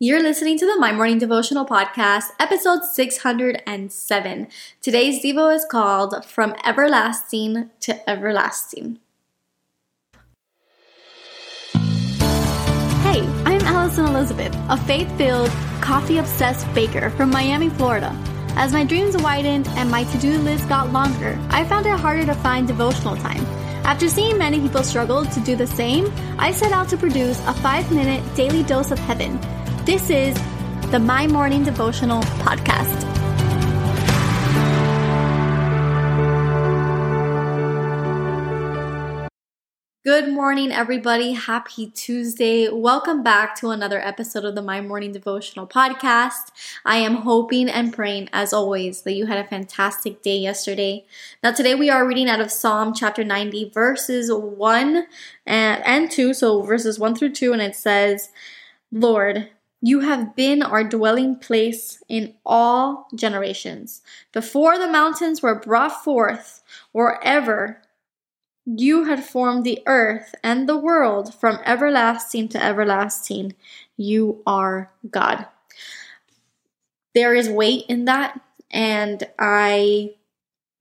You're listening to the My Morning Devotional Podcast, episode 607. Today's Devo is called From Everlasting to Everlasting. Hey, I'm Alison Elizabeth, a faith filled, coffee obsessed baker from Miami, Florida. As my dreams widened and my to do list got longer, I found it harder to find devotional time. After seeing many people struggle to do the same, I set out to produce a five minute daily dose of heaven this is the My Morning Devotional Podcast. Good morning, everybody. Happy Tuesday. Welcome back to another episode of the My Morning Devotional Podcast. I am hoping and praying, as always, that you had a fantastic day yesterday. Now, today we are reading out of Psalm chapter 90, verses 1 and 2. So, verses 1 through 2, and it says, Lord, you have been our dwelling place in all generations. Before the mountains were brought forth, or ever you had formed the earth and the world from everlasting to everlasting. You are God. There is weight in that, and I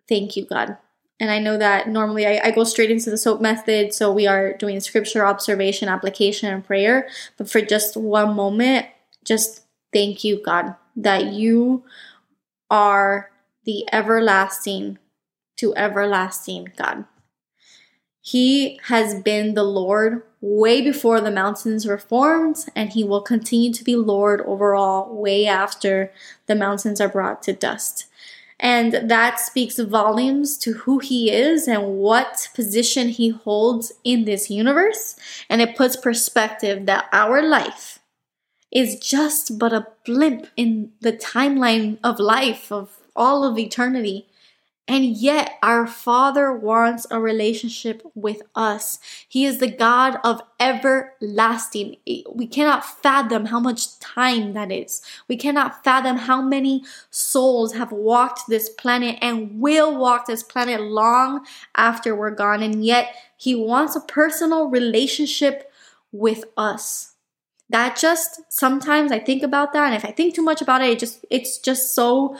thank you, God. And I know that normally I, I, go straight into the SOAP method. So we are doing scripture, observation, application, and prayer. But for just one moment, just thank you, God, that you are the everlasting to everlasting God. He has been the Lord way before the mountains were formed, and He will continue to be Lord over all way after the mountains are brought to dust. And that speaks volumes to who he is and what position he holds in this universe. And it puts perspective that our life is just but a blimp in the timeline of life, of all of eternity. And yet, our Father wants a relationship with us. He is the God of everlasting. We cannot fathom how much time that is. We cannot fathom how many souls have walked this planet and will walk this planet long after we're gone. And yet, He wants a personal relationship with us. That just sometimes I think about that. And if I think too much about it, it just, it's just so,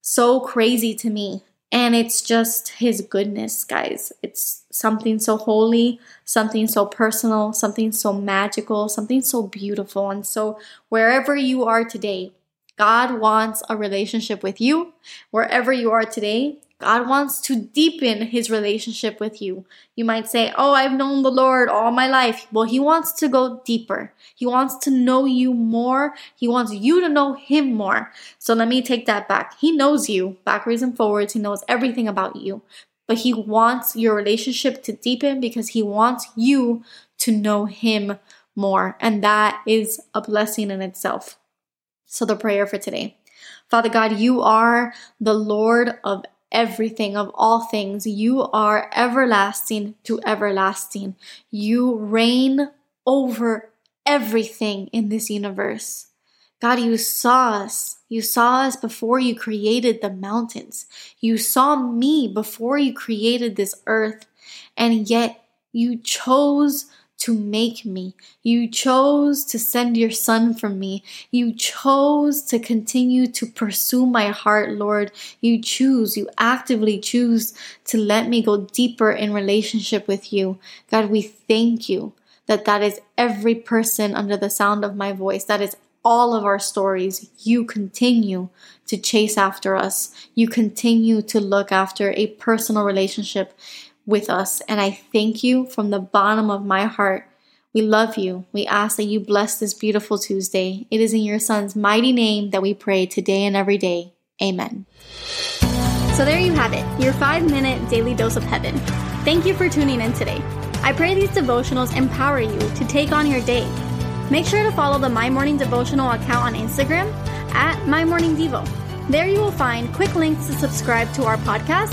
so crazy to me and it's just His goodness, guys. It's something so holy, something so personal, something so magical, something so beautiful. And so, wherever you are today, God wants a relationship with you. Wherever you are today, God wants to deepen his relationship with you. You might say, Oh, I've known the Lord all my life. Well, he wants to go deeper. He wants to know you more. He wants you to know him more. So let me take that back. He knows you backwards and forwards. He knows everything about you. But he wants your relationship to deepen because he wants you to know him more. And that is a blessing in itself. So the prayer for today. Father God, you are the Lord of everything, of all things. You are everlasting to everlasting. You reign over everything in this universe. God, you saw us. You saw us before you created the mountains. You saw me before you created this earth. And yet you chose to make me. You chose to send your son for me. You chose to continue to pursue my heart, Lord. You choose, you actively choose to let me go deeper in relationship with you. God, we thank you that that is every person under the sound of my voice. That is all of our stories. You continue to chase after us. You continue to look after a personal relationship with us. And I thank you from the bottom of my heart. We love you. We ask that you bless this beautiful Tuesday. It is in your Son's mighty name that we pray today and every day. Amen. So there you have it, your five minute daily dose of heaven. Thank you for tuning in today. I pray these devotionals empower you to take on your day. Make sure to follow the My Morning Devotional account on Instagram at My Morning Devo. There you will find quick links to subscribe to our podcast